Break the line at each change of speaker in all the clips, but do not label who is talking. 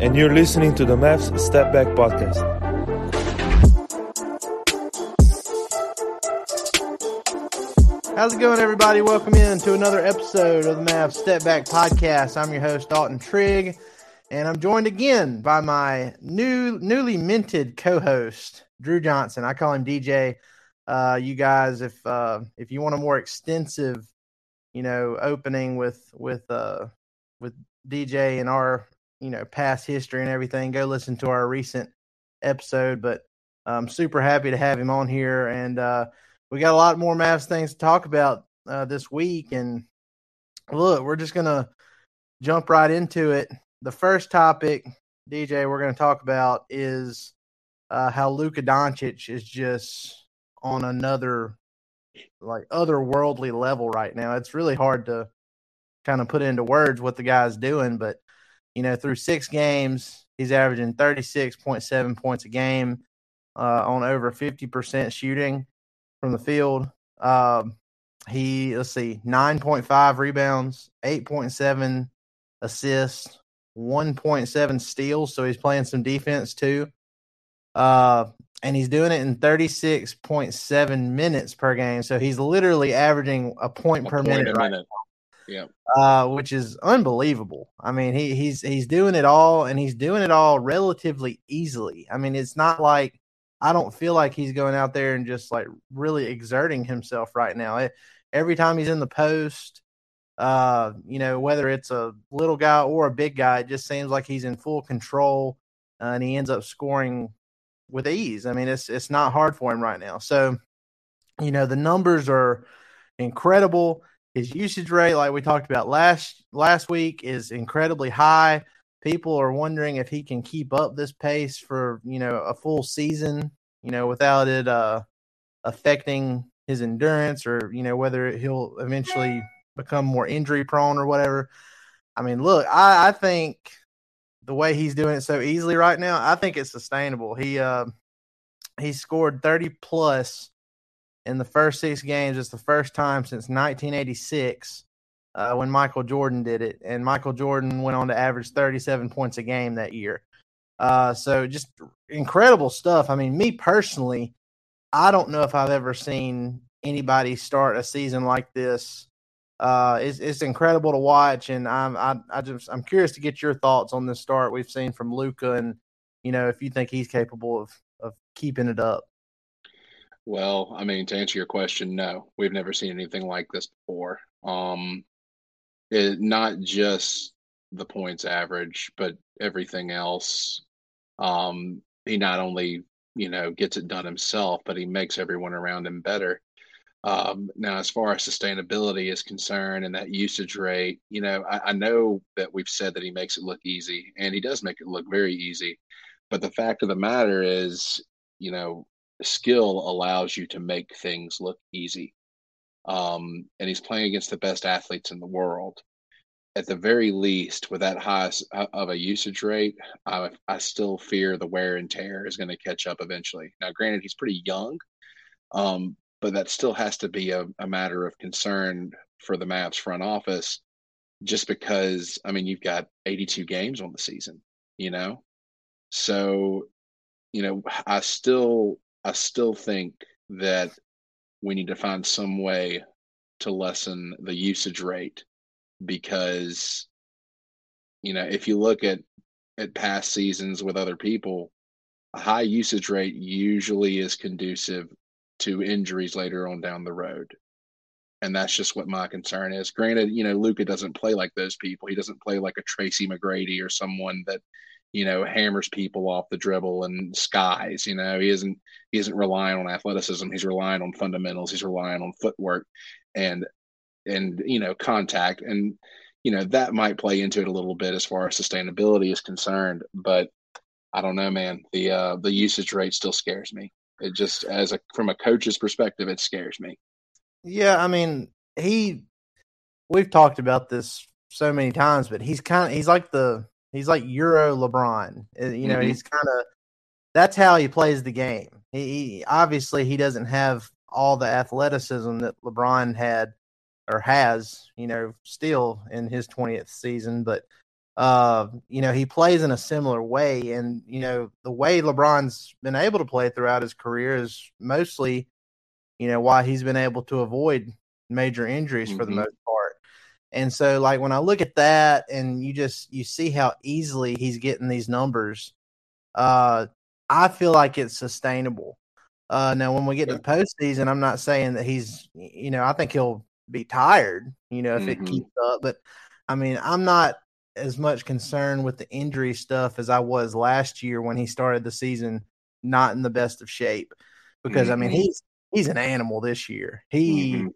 And you're listening to the Mavs Step Back Podcast.
How's it going, everybody? Welcome in to another episode of the Mavs Step Back Podcast. I'm your host, Dalton Trigg, and I'm joined again by my new, newly minted co-host, Drew Johnson. I call him DJ. Uh, you guys, if uh, if you want a more extensive, you know, opening with with uh, with DJ and our you know past history and everything, go listen to our recent episode. But I'm super happy to have him on here, and uh, we got a lot more Mavs things to talk about uh, this week. And look, we're just gonna jump right into it. The first topic, DJ, we're gonna talk about is uh, how Luka Doncic is just on another like otherworldly level right now. It's really hard to kind of put into words what the guy's doing, but you know, through six games, he's averaging 36.7 points a game uh, on over 50% shooting from the field. Um, he let's see, 9.5 rebounds, 8.7 assists, 1.7 steals. So he's playing some defense too. Uh, and he's doing it in 36.7 minutes per game. So he's literally averaging a point
A
per
point
minute,
minute. Yeah.
uh, which is unbelievable. I mean, he he's he's doing it all, and he's doing it all relatively easily. I mean, it's not like I don't feel like he's going out there and just like really exerting himself right now. It, every time he's in the post, uh, you know, whether it's a little guy or a big guy, it just seems like he's in full control, uh, and he ends up scoring with ease. I mean, it's it's not hard for him right now. So, you know, the numbers are incredible. His usage rate, like we talked about last last week, is incredibly high. People are wondering if he can keep up this pace for you know a full season, you know, without it uh, affecting his endurance or you know whether he'll eventually become more injury prone or whatever. I mean, look, I, I think the way he's doing it so easily right now, I think it's sustainable. He uh, he scored thirty plus in the first six games. It's the first time since 1986 uh, when Michael Jordan did it, and Michael Jordan went on to average 37 points a game that year. Uh, so just incredible stuff. I mean, me personally, I don't know if I've ever seen anybody start a season like this. Uh, it's, it's incredible to watch, and I'm I, I just I'm curious to get your thoughts on this start we've seen from Luka, and you know if you think he's capable of of keeping it up.
Well, I mean, to answer your question, no, we've never seen anything like this before. Um, it, not just the points average, but everything else. Um, he not only, you know, gets it done himself, but he makes everyone around him better. Um, now, as far as sustainability is concerned and that usage rate, you know, I, I know that we've said that he makes it look easy, and he does make it look very easy. But the fact of the matter is, you know, skill allows you to make things look easy. Um, and he's playing against the best athletes in the world. At the very least, with that high uh, of a usage rate, I, I still fear the wear and tear is going to catch up eventually. Now, granted, he's pretty young, um, but that still has to be a, a matter of concern for the Mavs front office, just because I mean you've got 82 games on the season, you know, so you know I still I still think that we need to find some way to lessen the usage rate because you know if you look at at past seasons with other people a high usage rate usually is conducive to injuries later on down the road. And that's just what my concern is. Granted you know luka doesn't play like those people. He doesn't play like a tracy mcgrady or someone that you know hammers people off the dribble and skies you know he isn't he isn't relying on athleticism. He's relying on fundamentals. He's relying on footwork and and you know contact. And you know that might play into it a little bit as far as sustainability is concerned but i don't know man. The uh the usage rate still scares me. It just as a from a coach's perspective it scares me.
Yeah i mean he we've talked about this so many times but he's kind of he's like the he's like euro lebron uh, you know mm-hmm. he's kind of that's how he plays the game he, he obviously he doesn't have all the athleticism that lebron had or has, you know, still in his 20th season, but uh, you know, he plays in a similar way and you know, the way LeBron's been able to play throughout his career is mostly you know, why he's been able to avoid major injuries mm-hmm. for the mm-hmm. most part. And so like when I look at that and you just you see how easily he's getting these numbers, uh I feel like it's sustainable. Uh, now, when we get to the postseason, I'm not saying that he's, you know, I think he'll be tired, you know, if mm-hmm. it keeps up. But I mean, I'm not as much concerned with the injury stuff as I was last year when he started the season not in the best of shape. Because mm-hmm. I mean, mm-hmm. he's he's an animal this year. He mm-hmm.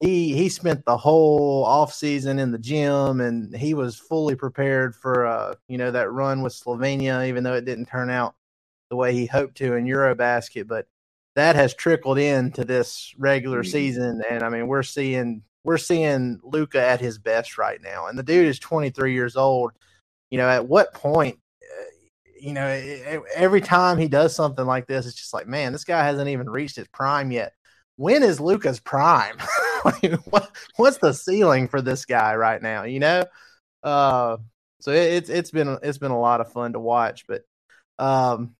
He he spent the whole off season in the gym and he was fully prepared for uh, you know, that run with Slovenia, even though it didn't turn out the way he hoped to in Eurobasket. But that has trickled into this regular mm-hmm. season, and I mean we're seeing we're seeing Luka at his best right now, and the dude is 23 years old. You know, at what point, uh, you know, every time he does something like this, it's just like, man, this guy hasn't even reached his prime yet. When is Luka's prime? what, what's the ceiling for this guy right now? You know, uh, so it, it's it's been it's been a lot of fun to watch, but um,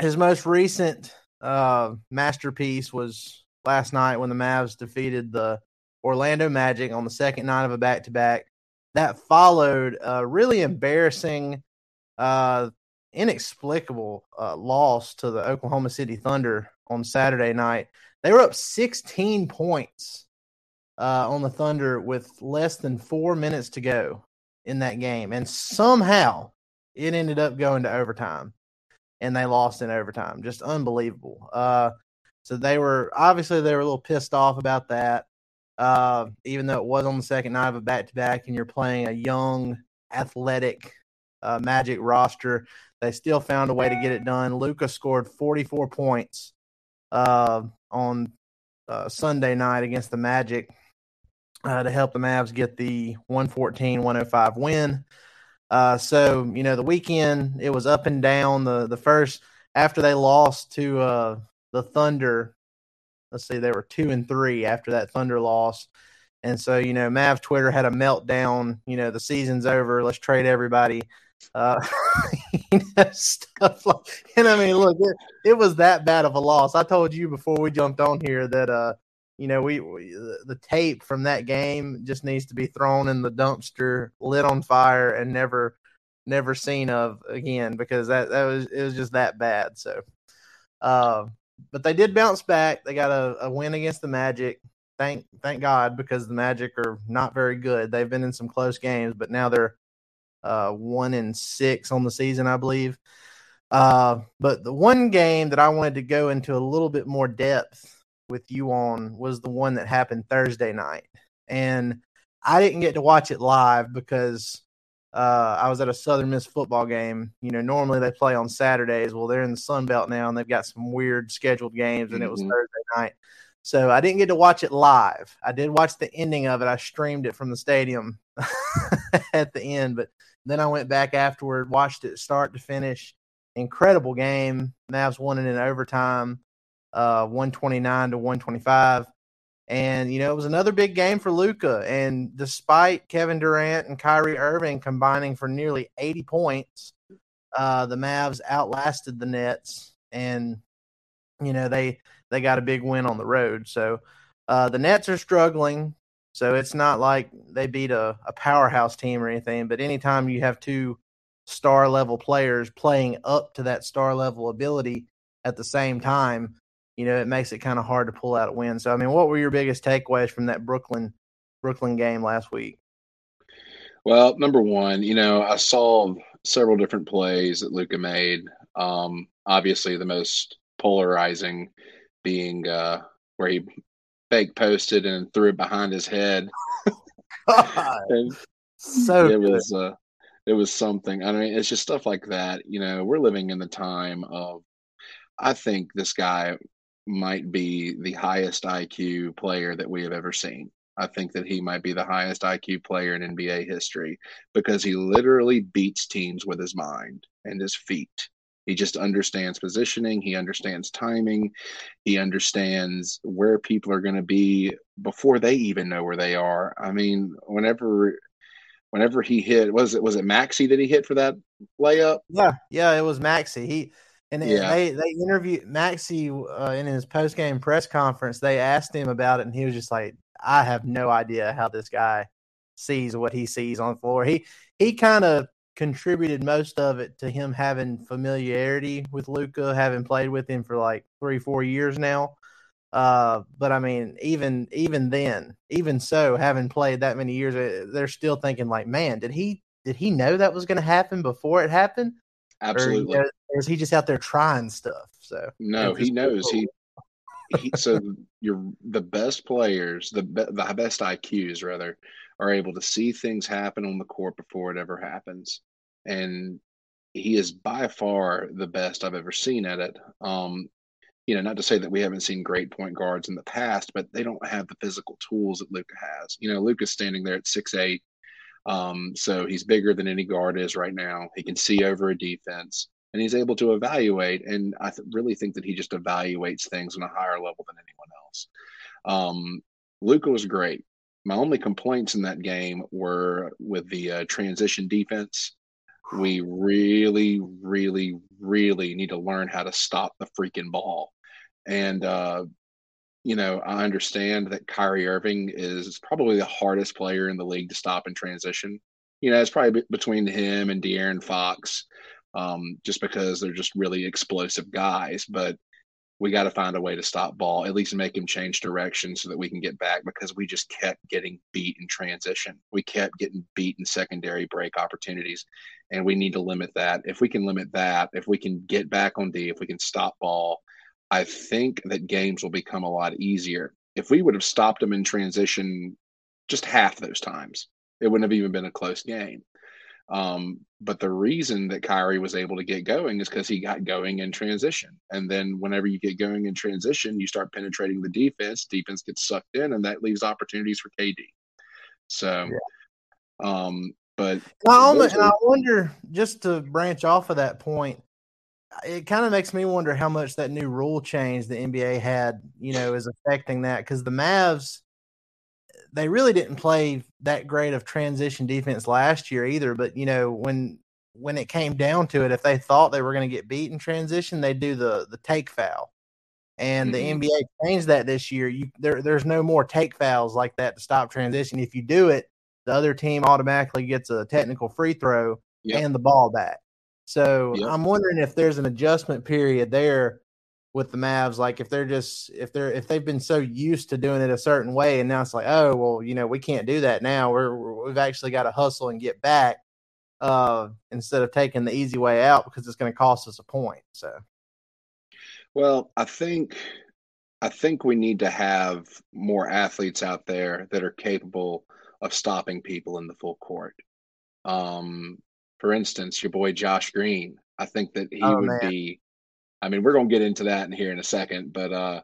his most recent uh, masterpiece was last night when the Mavs defeated the Orlando Magic on the second night of a back to back. That followed a really embarrassing, uh, inexplicable uh, loss to the Oklahoma City Thunder on Saturday night. They were up 16 points uh, on the Thunder with less than four minutes to go in that game. And somehow it ended up going to overtime and they lost in overtime. Just unbelievable. Uh, so they were obviously they were a little pissed off about that. Uh, even though it was on the second night of a back to back, and you're playing a young, athletic uh, Magic roster, they still found a way to get it done. Luka scored 44 points uh, on uh, Sunday night against the Magic uh, to help the Mavs get the 114 105 win. Uh, so you know, the weekend it was up and down. The the first after they lost to uh, the Thunder, let's see, they were two and three after that Thunder loss. And so, you know, Mav Twitter had a meltdown. You know, the season's over. Let's trade everybody. Uh, you know, stuff like, and I mean, look, it, it was that bad of a loss. I told you before we jumped on here that, uh, you know, we, we, the tape from that game just needs to be thrown in the dumpster, lit on fire, and never never seen of again because that that was it was just that bad. So, uh, but they did bounce back. They got a, a win against the Magic. Thank thank God because the Magic are not very good. They've been in some close games, but now they're uh, one in six on the season, I believe. Uh, but the one game that I wanted to go into a little bit more depth with you on was the one that happened Thursday night. And I didn't get to watch it live because uh, I was at a Southern Miss football game. You know, normally they play on Saturdays. Well, they're in the Sun Belt now, and they've got some weird scheduled games, and mm-hmm. it was mm-hmm. Thursday night. So I didn't get to watch it live. I did watch the ending of it. I streamed it from the stadium at the end, but then I went back afterward, watched it start to finish. Incredible game. Mavs won it in overtime. uh, 129 to 125. And, you know, it was another big game for Luka. And despite Kevin Durant and Kyrie Irving combining for nearly 80 points, uh, the Mavs outlasted the Nets. And, you know, they they got a big win on the road. So uh, the Nets are struggling. So it's not like they beat a, a powerhouse team or anything. But anytime you have two star level players playing up to that star level ability at the same time, you know, it makes it kind of hard to pull out a win. So, I mean, what were your biggest takeaways from that Brooklyn Brooklyn game last week?
Well, number one, you know, I saw several different plays that Luka made. Um, obviously, the most polarizing being uh, where he fake posted and threw it behind his head.
so
it
good.
was uh, it was something. I mean, it's just stuff like that. You know, we're living in the time of. I think this guy might be the highest IQ player that we have ever seen. I think that he might be the highest IQ player in NBA history because he literally beats teams with his mind and his feet. He just understands positioning, he understands timing, he understands where people are going to be before they even know where they are. I mean, whenever whenever he hit was it was it Maxi that he hit for that layup?
Yeah, yeah, it was Maxi. He and
Yeah.
they they interviewed Maxi uh, in his post game press conference. They asked him about it, and he was just like, "I have no idea how this guy sees what he sees on the floor." He he kind of contributed most of it to him having familiarity with Luka, having played with him for like three four years now. Uh, but I mean, even even then, even so, having played that many years, uh, they're still thinking like, "Man, did he did he know that was going to happen before it happened?" Or, you
Absolutely.
know, or is he just out there trying stuff? So
No, he knows.
cool.
He, he so you're the best players, the be, the best IQs rather, are able to see things happen on the court before it ever happens, and he is by far the best I've ever seen at it. Um, you know, not to say that we haven't seen great point guards in the past, but they don't have the physical tools that Luka has. You know, Luka's standing there at six eight, um, so he's bigger than any guard is right now. He can see over a defense, and he's able to evaluate. And I th- really think that he just evaluates things on a higher level than anyone else. Um, Luka was great. My only complaints in that game were with the uh, transition defense. We really, really, really need to learn how to stop the freaking ball. And uh, you know, I understand that Kyrie Irving is probably the hardest player in the league to stop in transition. You know, it's probably be- between him and De'Aaron Fox, um, just because they're just really explosive guys. But we got to find a way to stop ball, at least make him change direction so that we can get back because we just kept getting beat in transition. We kept getting beat in secondary break opportunities, and we need to limit that. If we can limit that, if we can get back on D, if we can stop ball, I think that games will become a lot easier. If we would have stopped them in transition just half those times, it wouldn't have even been a close game. Um, but the reason that Kyrie was able to get going is because he got going in transition. And then whenever you get going in transition, you start penetrating the defense, defense gets sucked in, and that leaves opportunities for KD. So, um, but
And I, almost,
those
I wonder, just to branch off of that point, it kind of makes me wonder how much that new rule change the NBA had, you know, is affecting that because the Mavs, they really didn't play that great of transition defense last year either. But you know, when when it came down to it, if they thought they were going to get beat in transition, they do the the take foul. And
Mhm.
the NBA changed that this year. You there there's no more take fouls like that to stop transition. If you do it, the other team automatically gets a technical free throw
Yep.
and the ball back. So
Yep.
I'm wondering if there's an adjustment period there with the Mavs, like if they're just if they're if they've been so used to doing it a certain way, and now it's like, oh well, you know, we can't do that now. We're, we've actually got to hustle and get back uh, instead of taking the easy way out because it's going to cost us a point. So
Well, I think I think we need to have more athletes out there that are capable of stopping people in the full court. Um, for instance, your boy Josh Green. I think that he
Oh,
would
man.
be. I mean, we're gonna get into that in here in a second, but uh,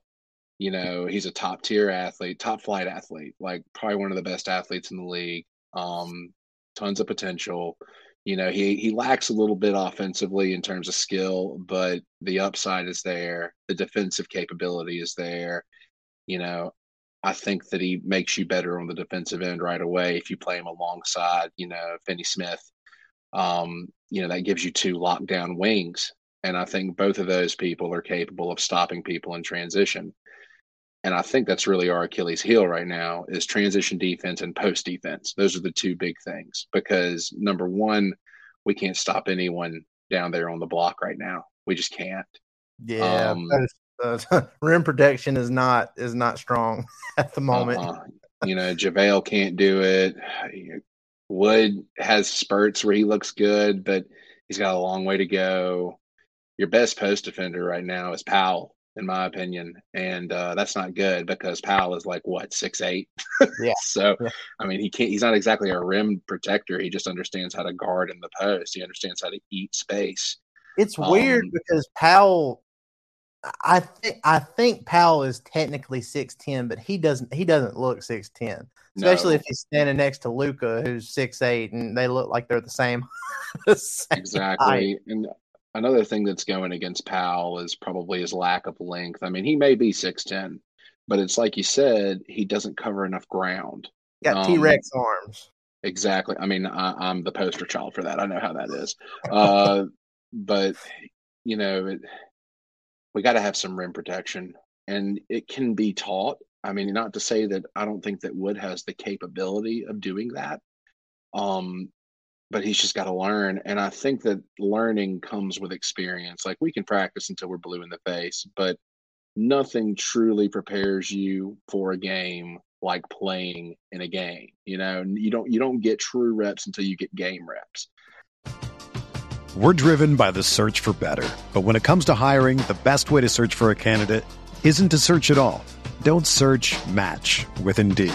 you know, he's a top tier athlete, top flight athlete, like probably one of the best athletes in the league. Um, tons of potential. You know, he he lacks a little bit offensively in terms of skill, but the upside is there. The defensive capability is there. You know, I think that he makes you better on the defensive end right away if you play him alongside, you know, Finney Smith. Um, you know, that gives you two lockdown wings. And I think both of those people are capable of stopping people in transition. And I think that's really our Achilles heel right now is transition defense and post defense. Those are the two big things because number one, we can't stop anyone down there on the block right now. We just can't.
Yeah, um, uh, rim protection is not is not strong at the moment. Uh-uh.
You know, JaVale can't do it. Wood has spurts where he looks good, but he's got a long way to go. Your best post defender right now is Powell in my opinion, and uh, that's not good because Powell is like what six eight.
Yeah.
so,
yeah.
I mean, he can't. He's not exactly a rim protector. He just understands how to guard in the post. He understands how to eat space.
It's weird um, because Powell. I think I think Powell is technically six ten, but he doesn't he doesn't look six ten. Especially no. if he's standing next to Luca, who's six eight, and they look like they're the same.
the same exactly, height. and another thing that's going against Powell is probably his lack of length. I mean, he may be 6'10, but it's like you said, he doesn't cover enough ground.
Got um, T Rex arms.
Exactly. I mean, I, am the poster child for that. I know how that is. Uh, but, you know, it, we got to have some rim protection, and it can be taught. I mean, not to say that I don't think that Wood has the capability of doing that. Um, but he's just got to learn. And I think that learning comes with experience. Like we can practice until we're blue in the face, but nothing truly prepares you for a game like playing in a game. You know, you don't you don't get true reps until you get game reps.
We're driven by the search for better. But when it comes to hiring, the best way to search for a candidate isn't to search at all. Don't search, match with Indeed.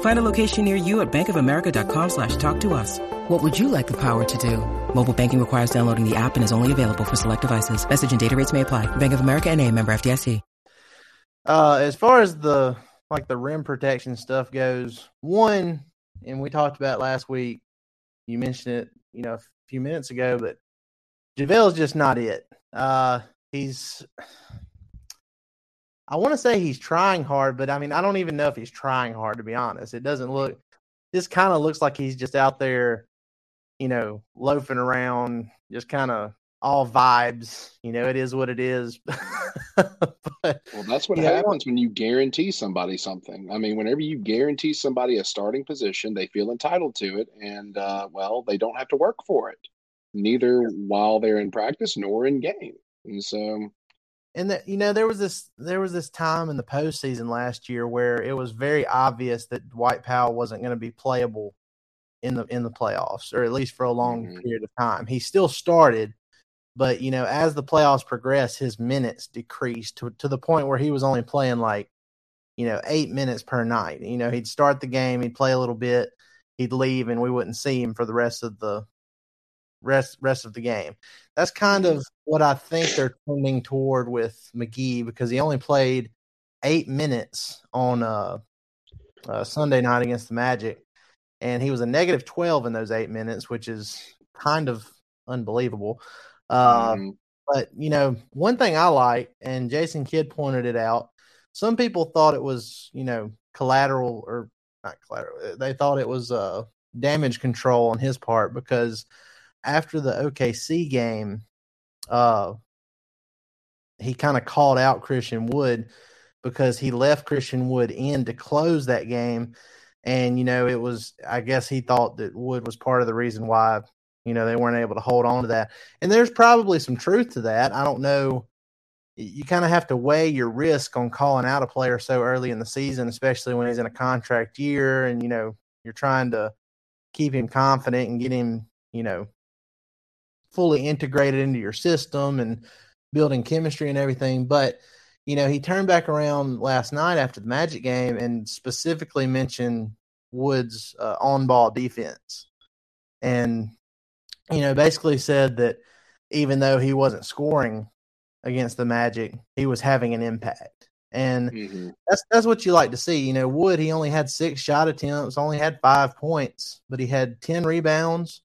Find a location near you at bankofamerica.com slash talk to us. What would you like the power to do? Mobile banking requires downloading the app and is only available for select devices. Message and data rates may apply. Bank of America and a member FDIC.
Uh, as far as the like the rim protection stuff goes, one, and we talked about last week, you mentioned it, you know, a few minutes ago, but JaVale's just not it. Uh, he's I want to say he's trying hard, but I mean, I don't even know if he's trying hard to be honest. It doesn't look. This kind of looks like he's just out there, you know, loafing around, just kind of all vibes. You know, it is what it is.
but, well, that's what happens when you guarantee somebody something. I mean, whenever you guarantee somebody a starting position, they feel entitled to it, and uh, well, they don't have to work for it, neither while they're in practice nor in game. And so
and that you know there was this there was this time in the postseason last year where it was very obvious that Dwight Powell wasn't going to be playable in the in the playoffs or at least for a long mm-hmm. period of time. He still started, but you know as the playoffs progressed, his minutes decreased to to the point where he was only playing like you know eight minutes per night. You know he'd start the game, he'd play a little bit, he'd leave, and we wouldn't see him for the rest of the rest rest of the game. That's kind of what I think they're tending toward with McGee because he only played eight minutes on uh uh, Sunday night against the Magic, and he was a negative 12 in those eight minutes, which is kind of unbelievable. Uh, mm. But, you know, one thing I like, and Jason Kidd pointed it out, some people thought it was, you know, collateral or not collateral. They thought it was uh, damage control on his part because after the OKC game, uh, he kind of called out Christian Wood because he left Christian Wood in to close that game. And, you know, it was, I guess he thought that Wood was part of the reason why, you know, they weren't able to hold on to that. And there's probably some truth to that. I don't know. You kind of have to weigh your risk on calling out a player so early in the season, especially when he's in a contract year and, you know, you're trying to keep him confident and get him, you know, fully integrated into your system and building chemistry and everything. But you know, he turned back around last night after the Magic game and specifically mentioned Woods' uh, on-ball defense, and you know, basically said that even though he wasn't scoring against the Magic, he was having an impact. And mm-hmm. that's that's what you like to see. You know, Wood he only had six shot attempts, only had five points, but he had ten rebounds,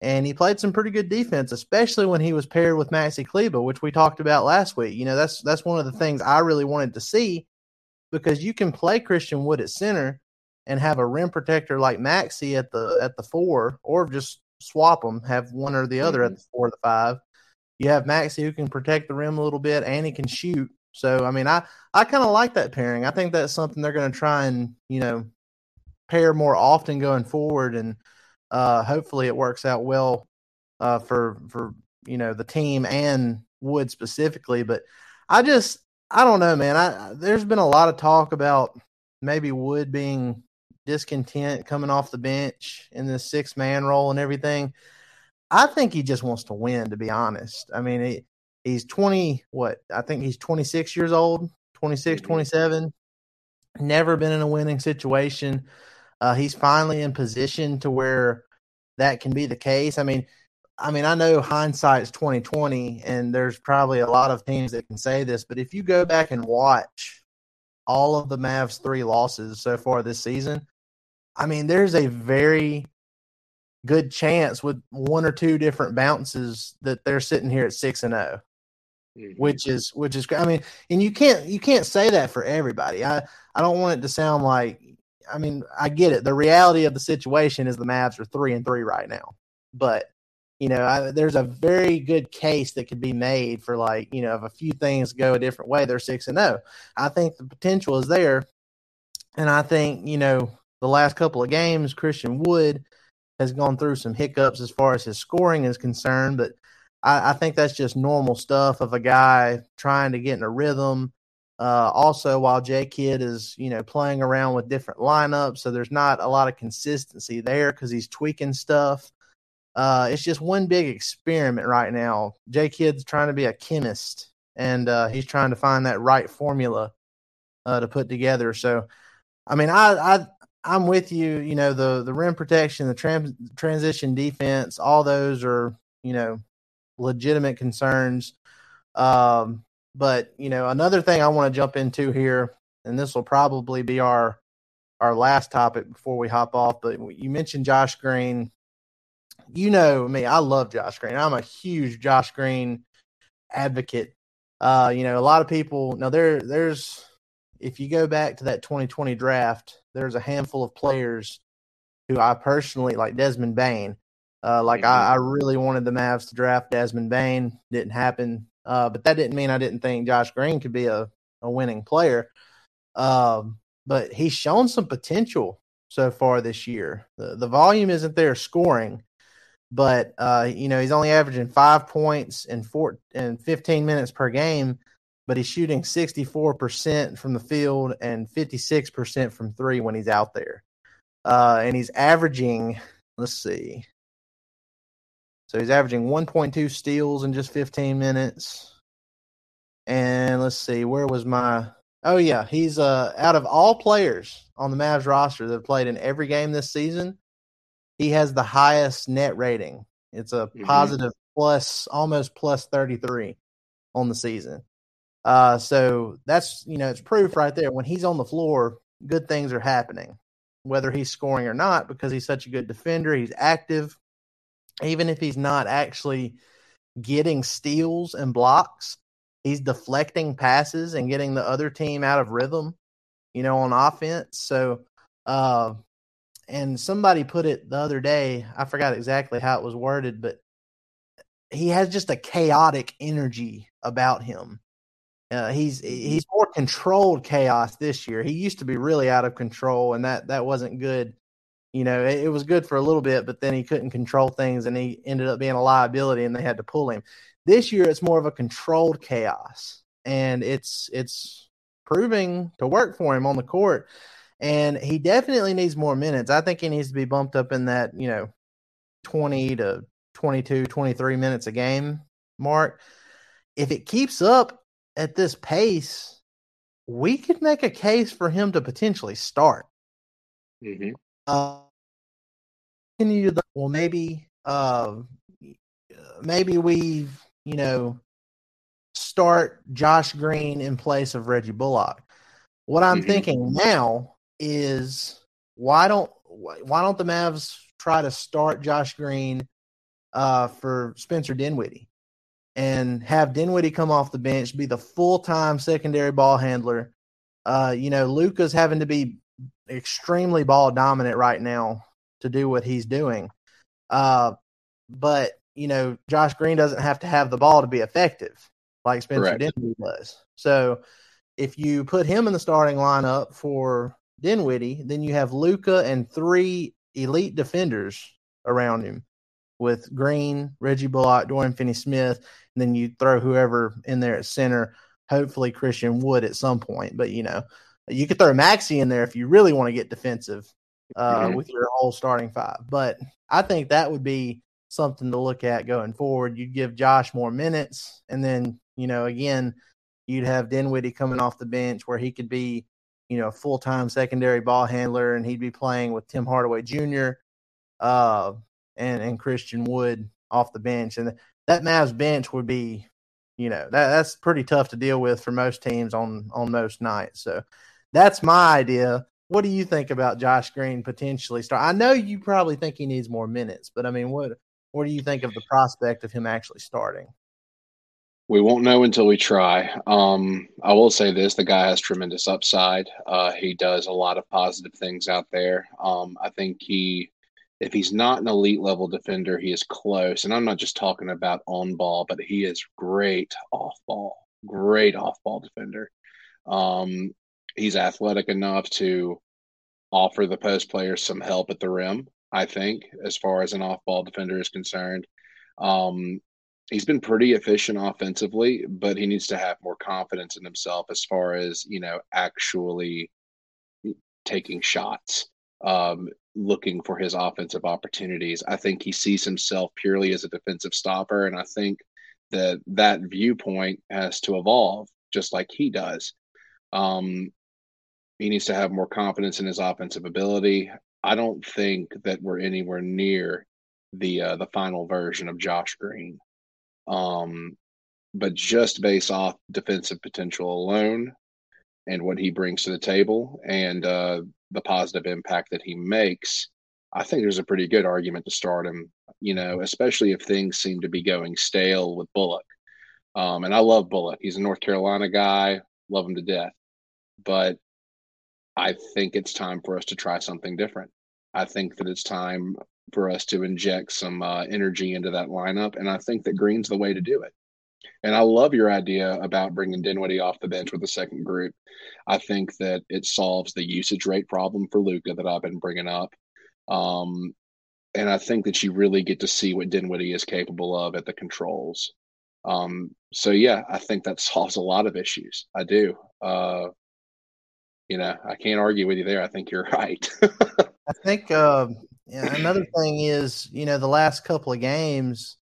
and he played some pretty good defense, especially when he was paired with Maxi Kleber, which we talked about last week. You know, that's that's one of the things I really wanted to see because you can play Christian Wood at center and have a rim protector like Maxi at the at the four, or just swap them, have one or the other mm-hmm. at the four or the five. You have Maxi who can protect the rim a little bit and he can shoot. So I mean, I I kind of like that pairing. I think that's something they're going to try and you know pair more often going forward and uh, hopefully, it works out well uh, for for you know the team and Wood specifically. But I just I don't know, man. I there's been a lot of talk about maybe Wood being discontent coming off the bench in this six man role and everything. I think he just wants to win, to be honest. I mean, he, he's 20, what? I think he's 26 years old, 26, mm-hmm. 27. Never been in a winning situation. Uh, he's finally in position to where that can be the case. I mean, I mean, I know hindsight's twenty twenty, and there's probably a lot of teams that can say this, but if you go back and watch all of the Mavs' three losses so far this season, I mean, there's a very good chance with one or two different bounces that they're sitting here at six and 0 mm-hmm. which is which is I mean, and you can't you can't say that for everybody. I I don't want it to sound like I mean, I get it. The reality of the situation is the Mavs are three and three right now, but you know, I, there's a very good case that could be made for like, you know, if a few things go a different way, they're six and zero. Oh. I think the potential is there, and I think you know the last couple of games, Christian Wood has gone through some hiccups as far as his scoring is concerned, but I, I think that's just normal stuff of a guy trying to get in a rhythm uh, also, while J Kidd is you know playing around with different lineups, so there's not a lot of consistency there because he's tweaking stuff. Uh, it's just one big experiment right now. J Kidd's trying to be a chemist, and uh, he's trying to find that right formula uh, to put together. So, I mean, I, I I'm with you. You know, the the rim protection, the trans, transition defense, all those are you know legitimate concerns. Um, but you know, another thing I want to jump into here, and this will probably be our our last topic before we hop off. But you mentioned Josh Green. You know me, I love Josh Green. I'm a huge Josh Green advocate. Uh, you know, a lot of people now there there's if you go back to that 2020 draft, there's a handful of players who I personally like Desmond Bane. Uh, like mm-hmm. I, I, really wanted the Mavs to draft Desmond Bane. Didn't happen. Uh, but that didn't mean I didn't think Josh Green could be a, a winning player. Um, but he's shown some potential so far this year. The, the volume isn't there scoring, but uh, you know he's only averaging five points in four and 15 minutes per game, but he's shooting 64% from the field and 56% from three when he's out there. Uh, and he's averaging, let's see, so he's averaging 1.2 steals in just 15 minutes. And let's see, where was my? Oh yeah, he's uh out of all players on the Mavs roster that have played in every game this season, he has the highest net rating. It's a mm-hmm. positive plus, almost plus 33 on the season. Uh, so that's you know it's proof right there. When he's on the floor, good things are happening, whether he's scoring or not, because he's such a good defender. He's active, even if he's not actually getting steals and blocks. He's deflecting passes and getting the other team out of rhythm, you know, on offense. So, uh, and somebody put it the other day. I forgot exactly how it was worded, but he has just a chaotic energy about him. Uh, he's he's more controlled chaos this year. He used to be really out of control, and that that wasn't good. You know, it, it was good for a little bit, but then he couldn't control things, and he ended up being a liability, and they had to pull him. This year, it's more of a controlled chaos, and it's it's proving to work for him on the court. And he definitely needs more minutes. I think he needs to be bumped up in that you know twenty to 22, 23 minutes a game mark. If it keeps up at this pace, we could make a case for him to potentially start.
Mm-hmm.
Uh, continue the, well, maybe, uh, maybe we, you know, start Josh Green in place of Reggie Bullock. What I'm mm-hmm. thinking now is why don't why don't the Mavs try to start Josh Green uh, for Spencer Dinwiddie and have Dinwiddie come off the bench, be the full time secondary ball handler. Uh, you know, Luka's having to be extremely ball dominant right now to do what he's doing. Uh, but you know, Josh Green doesn't have to have the ball to be effective like Spencer Correct. Dinwiddie does. So if you put him in the starting lineup for Dinwiddie, then you have Luka and three elite defenders around him with Green, Reggie Bullock, Dorian Finney Smith, and then you throw whoever in there at center. Hopefully Christian Wood at some point, but you know you could throw Maxi in there if you really want to get defensive uh, mm-hmm. with your whole starting five. But I think that would be something to look at going forward. You'd give Josh more minutes, and then you know again you'd have Dinwiddie coming off the bench where he could be you know full time secondary ball handler, and he'd be playing with Tim Hardaway Jr. Uh, and and Christian Wood off the bench, and that Mavs bench would be, you know, that that's pretty tough to deal with for most teams on on most nights. So that's my idea. What do you think about Josh Green potentially start? I know you probably think he needs more minutes, but I mean, what what do you think of the prospect of him actually starting?
We won't know until we try. Um, I will say this: the guy has tremendous upside. Uh, he does a lot of positive things out there. Um, I think he if he's not an elite level defender, he is close. And I'm not just talking about on ball, but he is great off ball, great off ball defender. Um, he's athletic enough to offer the post players some help at the rim, I think, as far as an off ball defender is concerned. Um, he's been pretty efficient offensively, but he needs to have more confidence in himself as far as, you know, actually taking shots. Um, looking for his offensive opportunities. I think he sees himself purely as a defensive stopper, and I think that that viewpoint has to evolve just like he does. Um, he needs to have more confidence in his offensive ability. I don't think that we're anywhere near the uh, the final version of Josh Green. Um, but just based off defensive potential alone and what he brings to the table and uh, the positive impact that he makes, I think there's a pretty good argument to start him, you know, especially if things seem to be going stale with Bullock. Um, and I love Bullock. He's a North Carolina guy, love him to death. But I think it's time for us to try something different. I think that it's time for us to inject some uh, energy into that lineup. And I think that Green's the way to do it. And I love your idea about bringing Dinwiddie off the bench with the second group. I think that it solves the usage rate problem for Luka that I've been bringing up. Um, and I think that you really get to see what Dinwiddie is capable of at the controls. Um, so yeah, I think that solves a lot of issues. I do. Uh, you know, I can't argue with you there. I think you're right.
I think uh, another thing is, you know, the last couple of games,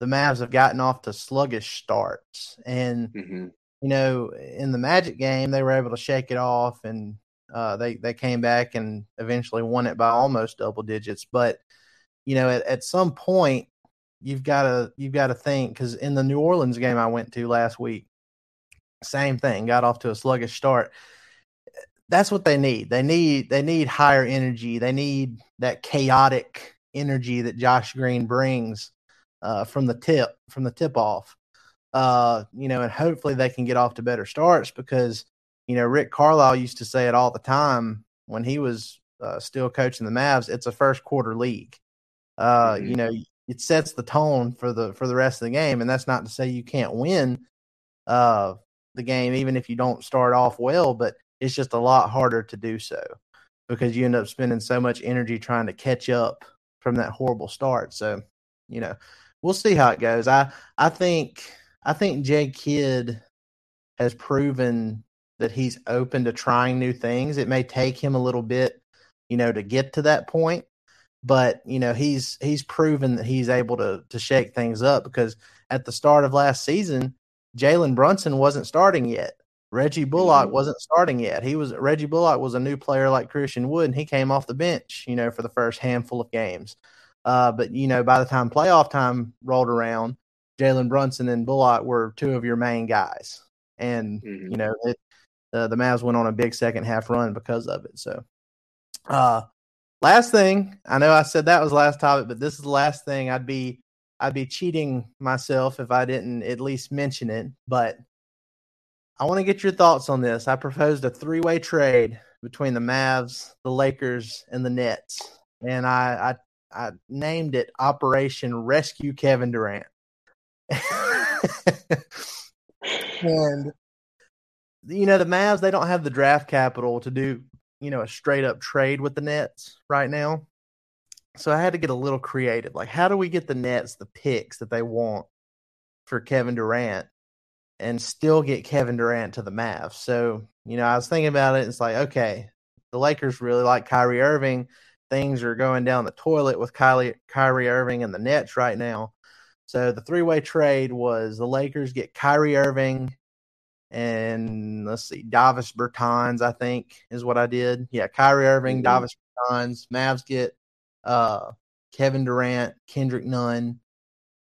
the Mavs have gotten off to sluggish starts, and mm-hmm. you know, in the Magic game, they were able to shake it off, and uh, they they came back and eventually won it by almost double digits. But you know, at, at some point, you've got to you've got to think because in the New Orleans game I went to last week, same thing, got off to a sluggish start. That's what they need. They need they need higher energy. They need that chaotic energy that Josh Green brings uh, from the tip from the tip off. Uh, you know, and hopefully they can get off to better starts because you know Rick Carlisle used to say it all the time when he was uh, still coaching the Mavs. It's a first quarter league. Uh, mm-hmm. You know, it sets the tone for the for the rest of the game, and that's not to say you can't win uh, the game even if you don't start off well, but it's just a lot harder to do so because you end up spending so much energy trying to catch up from that horrible start. So, you know, we'll see how it goes. I I think I think Jay Kidd has proven that he's open to trying new things. It may take him a little bit, you know, to get to that point, but you know, he's he's proven that he's able to to shake things up because at the start of last season, Jalen Brunson wasn't starting yet. Reggie Bullock wasn't starting yet. He was Reggie Bullock was a new player like Christian Wood, and he came off the bench, you know, for the first handful of games. Uh, but you know, by the time playoff time rolled around, Jalen Brunson and Bullock were two of your main guys, and mm-hmm. you know, it, uh, the Mavs went on a big second half run because of it. So, uh, last thing, I know I said that was last topic, but this is the last thing. I'd be I'd be cheating myself if I didn't at least mention it. But I want to get your thoughts on this. I proposed a three way trade between the Mavs, the Lakers, and the Nets, and I I, I named it Operation Rescue Kevin Durant. and you know the Mavs they don't have the draft capital to do you know a straight up trade with the Nets right now. So I had to get a little creative. Like how do we get the Nets the picks that they want for Kevin Durant and still get Kevin Durant to the Mavs. So, you know, I was thinking about it. It's like, okay, the Lakers really like Kyrie Irving. Things are going down the toilet with Kylie, Kyrie Irving and the Nets right now. So the three way trade was the Lakers get Kyrie Irving and let's see, Davis Bertans, I think is what I did. Yeah, Kyrie Irving, mm-hmm. Davis Bertans. Mavs get uh, Kevin Durant, Kendrick Nunn,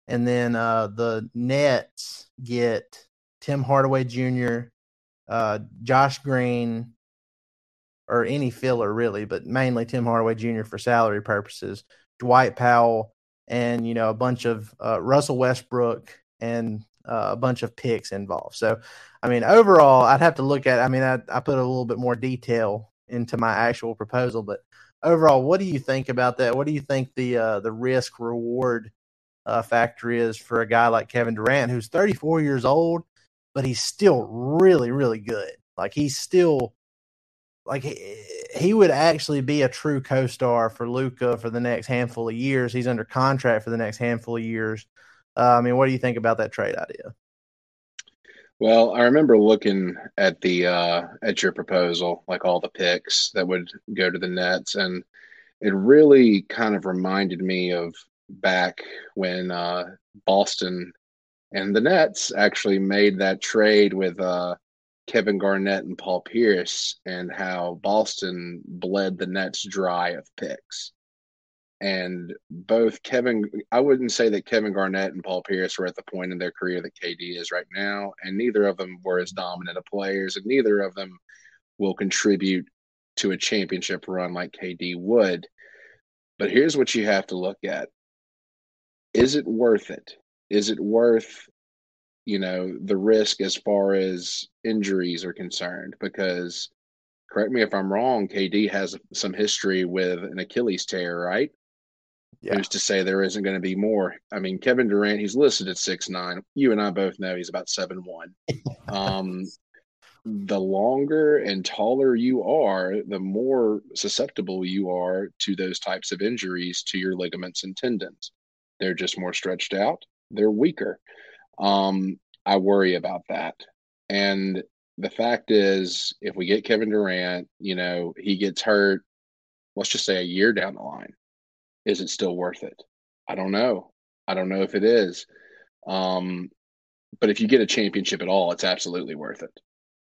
and then uh, the Nets get Tim Hardaway Jr., uh, Josh Green, or any filler really, but mainly Tim Hardaway Jr. for salary purposes, Dwight Powell, and you know a bunch of uh, Russell Westbrook and uh, a bunch of picks involved. So, I mean, overall, I'd have to look at. I mean, I, I put a little bit more detail into my actual proposal, but overall, what do you think about that? What do you think the uh, the risk reward uh, factor is for a guy like Kevin Durant, who's 34 years old but he's still really, really good. Like he's still like he, he would actually be a true co-star for Luka for the next handful of years. He's under contract for the next handful of years. Uh, I mean, what do you think about that trade idea?
Well, I remember looking at the uh, at your proposal, like all the picks that would go to the Nets, and it really kind of reminded me of back when uh, Boston and the Nets actually made that trade with uh, Kevin Garnett and Paul Pierce, and how Boston bled the Nets dry of picks. And both Kevin, I wouldn't say that Kevin Garnett and Paul Pierce were at the point in their career that KD is right now, and neither of them were as dominant of players, and neither of them will contribute to a championship run like KD would. But here's what you have to look at is it worth it? Is it worth you know the risk as far as injuries are concerned? Because correct me if i'm wrong kd has some history with an achilles tear right? Yeah. who's to say there isn't going to be more? I mean kevin durant he's listed at six nine. You and i both know he's about seven one. Um the longer and taller you are the more susceptible you are to those types of injuries to your ligaments and tendons. They're just more stretched out they're weaker. Um, I worry about that. And the fact is, if we get Kevin Durant, you know, he gets hurt, let's just say a year down the line, is it still worth it? I don't know. I don't know if it is. Um, but if you get a championship at all, it's absolutely worth it.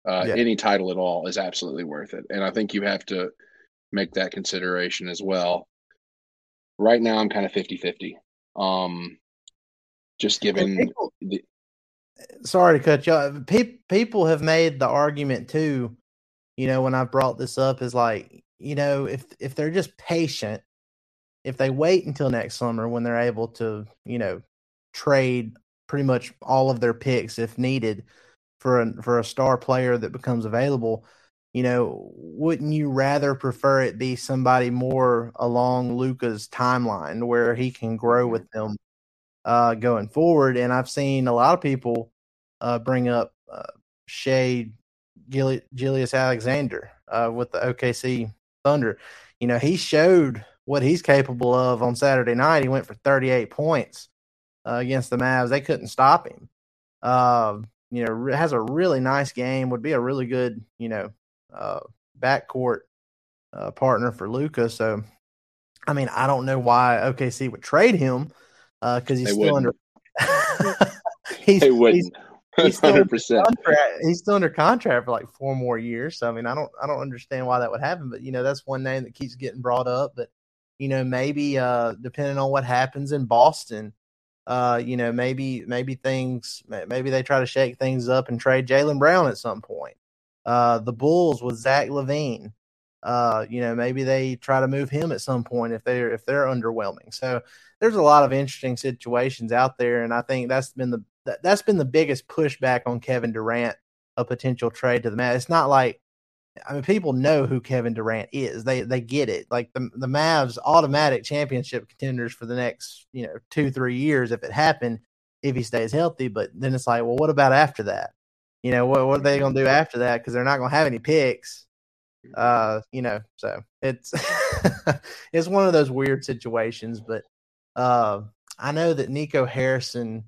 Uh, yeah. Any title at all is absolutely worth it. And I think you have to make that consideration as well. Right now, I'm kind of 50 50. Um, just given. People, the,
sorry to cut you. Off. Pe- people have made the argument too you know, when I've brought this up is like, you know, if if they're just patient, if they wait until next summer when they're able to, you know, trade pretty much all of their picks if needed for a for a star player that becomes available, you know, wouldn't you rather prefer it be somebody more along luka's timeline where he can grow
Mm-hmm.
with them uh, going forward? And I've seen a lot of people uh, bring up uh, Shai Alexander uh, with the OKC Thunder. You know, he showed what he's capable of on Saturday night. He went for 38 points uh, against the Mavs. They couldn't stop him. Uh, you know, has a really nice game. Would be a really good, you know, uh, backcourt uh, partner for Luka. So, I mean, I don't know why OKC would trade him because he's
They
still
wouldn't.
under. he's,
They wouldn't.
he's still
Hundred
under contract. He's still under contract for like four more years. So I mean, I don't I don't understand why that would happen. But you know, that's one name that keeps getting brought up. But you know, maybe uh depending on what happens in Boston, uh, you know, maybe maybe things maybe they try to shake things up and trade Jaylen Brown at some point. Uh, the Bulls with Zach LaVine. Uh, you know, maybe they try to move him at some point if they're if they're underwhelming. So there's a lot of interesting situations out there, and I think that's been the that, that's been the biggest pushback on Kevin Durant, a potential trade to the Mavs. It's not like I mean people know who Kevin Durant is. They they get it. Like the the Mavs automatic championship contenders for the next, you know, 2-3 years if it happened if he stays healthy, but then it's like, well, what about after that? You know, what what are they to do after that cuz they're not to have any picks. Uh, you know, so it's it's one of those weird situations, but uh I know that Nico Harrison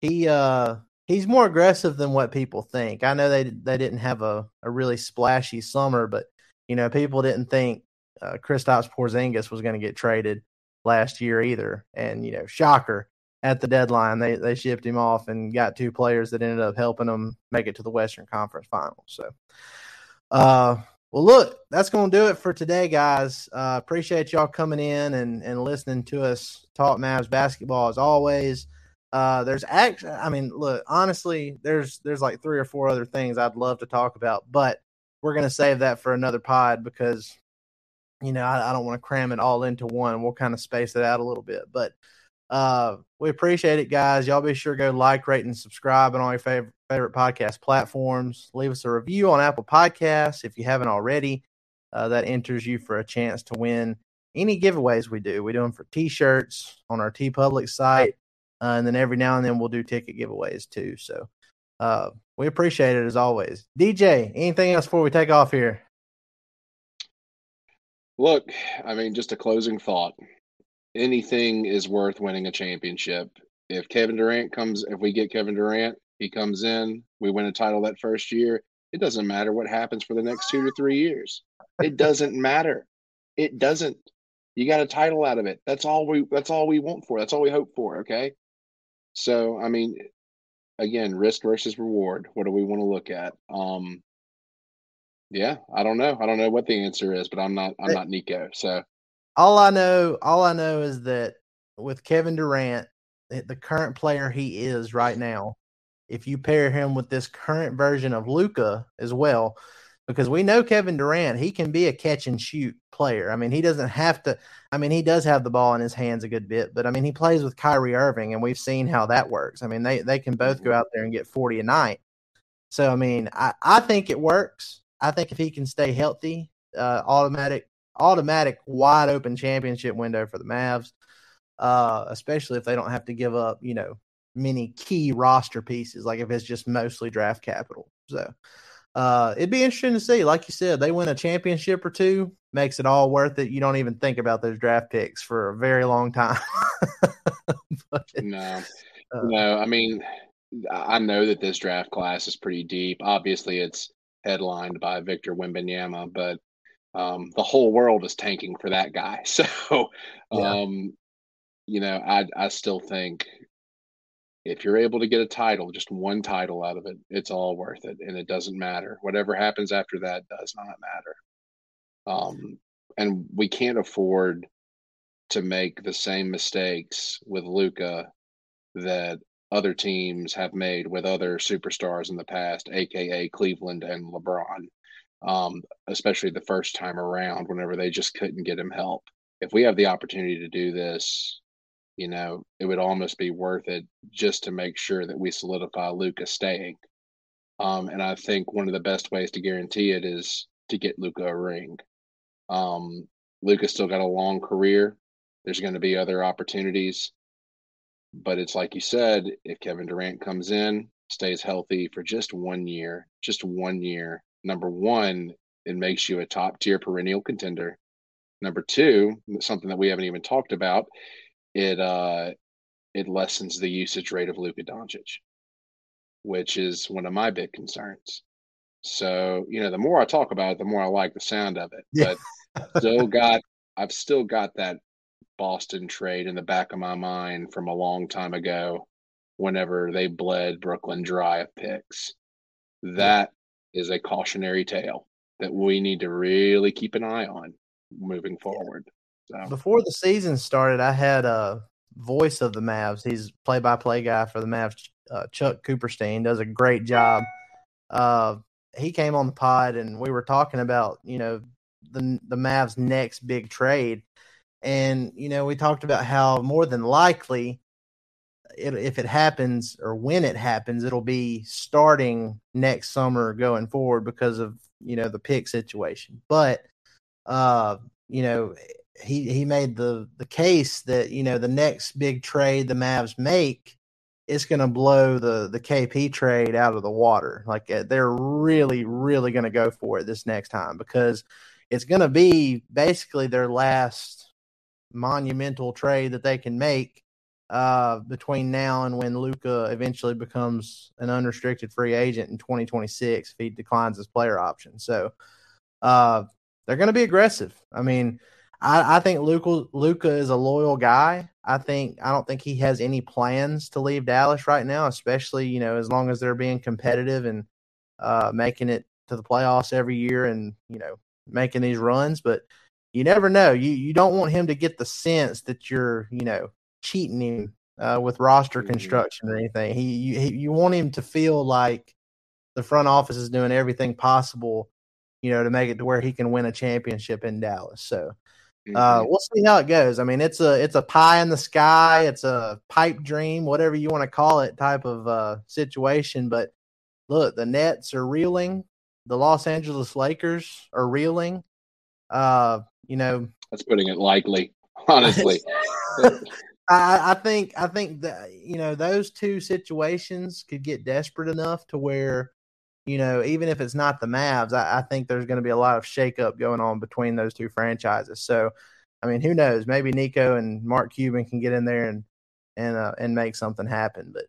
he uh he's more aggressive than what people think. I know they they didn't have a, a really splashy summer, but you know people didn't think uh, Kristaps Porzingis was going to get traded last year either. And you know, shocker at the deadline they they shipped him off and got two players that ended up helping them make it to the Western Conference Finals. So, uh. Well, look, that's going to do it for today, guys. Uh, appreciate y'all coming in and, and listening to us talk Mavs basketball as always. Uh, there's actually, I mean, look, honestly, there's there's like three or four other things I'd love to talk about, but we're gonna save that for another pod because, you know, I, I don't want to cram it all into one. We'll kind of space it out a little bit, but uh, we appreciate it, guys. Y'all be sure to go like, rate, and subscribe on all your favorite favorite podcast platforms. Leave us a review on Apple Podcasts if you haven't already. Uh, that enters you for a chance to win any giveaways we do. We do them for T-shirts on our TeePublic site. Uh, and then every now and then we'll do ticket giveaways too. So uh, we appreciate it as always. DJ, anything else before we take off here?
Look, I mean, just a closing thought. Anything is worth winning a championship. If Kevin Durant comes, if we get Kevin Durant, he comes in, we win a title that first year. It doesn't matter what happens for the next two to three years. It doesn't matter. It doesn't. You got a title out of it. That's all we. That's all we want for. That's all we hope for. Okay. So I mean, again, risk versus reward. What do we want to look at? Um, yeah, I don't know. I don't know what the answer is, but I'm not. I'm not Nico. So
All I know, all I know is that with Kevin Durant, the the current player he is right now, if you pair him with this current version of Luka as well, because we know Kevin Durant, he can be a catch and shoot player. I mean, he doesn't have to. I mean, he does have the ball in his hands a good bit, but I mean, he plays with Kyrie Irving, and we've seen how that works. I mean, they they can both go out there and get forty a night. So I mean, I I think it works. I think if he can stay healthy, uh, automatic automatic wide open championship window for the Mavs. Uh, especially if they don't have to give up, you know, many key roster pieces, like if it's just mostly draft capital. So uh, it'd be interesting to see. Like you said, they win a championship or two, makes it all worth it. You don't even think about those draft picks for a very long time. but,
no,
uh,
no. I mean, I know that this draft class is pretty deep. Obviously, it's headlined by Victor Wembanyama, but um, the whole world is tanking for that guy. So,
Yeah.
um, you know, I I still think if you're able to get a title, just one title out of it, it's all worth it, and it doesn't matter. Whatever happens after that does not matter. Um, and we can't afford to make the same mistakes with Luka that other teams have made with other superstars in the past, aka Cleveland and LeBron. Um, especially the first time around whenever they just couldn't get him help. If we have the opportunity to do this, you know, it would almost be worth it just to make sure that we solidify Luka staying. Um, and I think one of the best ways to guarantee it is to get Luka a ring. Um, Luka's still got a long career. There's going to be other opportunities. But it's like you said, if Kevin Durant comes in, stays healthy for just one year, just one year, number one, it makes you a top tier perennial contender. Number two, something that we haven't even talked about, it uh it lessens the usage rate of Luka Doncic, which is one of my big concerns. So, you know, the more I talk about it, the more I like the sound of it.
Yeah.
But still got I've still got that Boston trade in the back of my mind from a long time ago whenever they bled Brooklyn dry of picks. That is a cautionary tale that we need to really keep an eye on moving forward. So.
Before the season started, I had a voice of the Mavs. He's play-by-play guy for the Mavs. Uh, Chuck Cooperstein does a great job. Uh, he came on the pod and we were talking about you know the the Mavs' next big trade, and you know we talked about how more than likely it, if it happens or when it happens, it'll be starting next summer going forward because of you know the pick situation. But uh, you know he he made the the case that you know the next big trade the Mavs make is going to blow the the KP trade out of the water. Like uh, they're really really going to go for it this next time because it's going to be basically their last monumental trade that they can make uh, between now and when Luka eventually becomes an unrestricted free agent in 2026 if he declines his player option. So uh, they're going to be aggressive. I mean, I, I think Luka Luka is a loyal guy. I think I don't think he has any plans to leave Dallas right now, especially you know as long as they're being competitive and uh, making it to the playoffs every year and you know making these runs. But you never know. You you don't want him to get the sense that you're you know cheating him uh, with roster
Mm-hmm.
construction or anything. He you, he you want him to feel like the front office is doing everything possible, you know, to make it to where he can win a championship in Dallas. So uh,
Mhm.
we'll see how it goes. I mean, it's a it's a pie in the sky, it's a pipe dream, whatever you want to call it, type of uh, situation. But look, the Nets are reeling, the Los Angeles Lakers are reeling. Uh, you know,
That's putting it lightly, honestly.
I, I think I think that you know those two situations could get desperate enough to where you know even if it's not the Mavs, I, I think there's going to be a lot of shakeup going on between those two franchises. So, I mean, who knows? Maybe Nico and Mark Cuban can get in there and and uh, and make something happen. But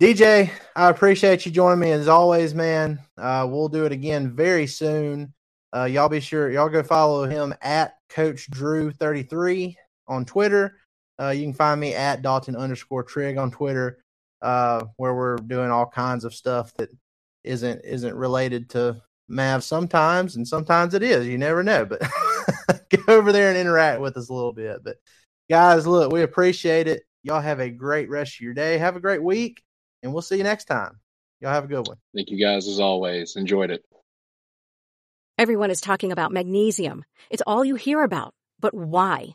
DJ, I appreciate you joining me as always, man. Uh, we'll do it again very soon. Uh, y'all be sure y'all go follow him at Coach Drew thirty three on Twitter. Uh, you can find me at Dalton underscore Trigg on Twitter, uh, where we're doing all kinds of stuff that isn't isn't related to Mavs sometimes, and sometimes it is. You never know, but go over there and interact with us a little bit. But guys, look, we appreciate it. Y'all have a great rest of your day. Have a great week, and we'll see you next time. Y'all have a good one.
Thank you guys as always. Enjoyed it.
Everyone is talking about magnesium. It's all you hear about. But why?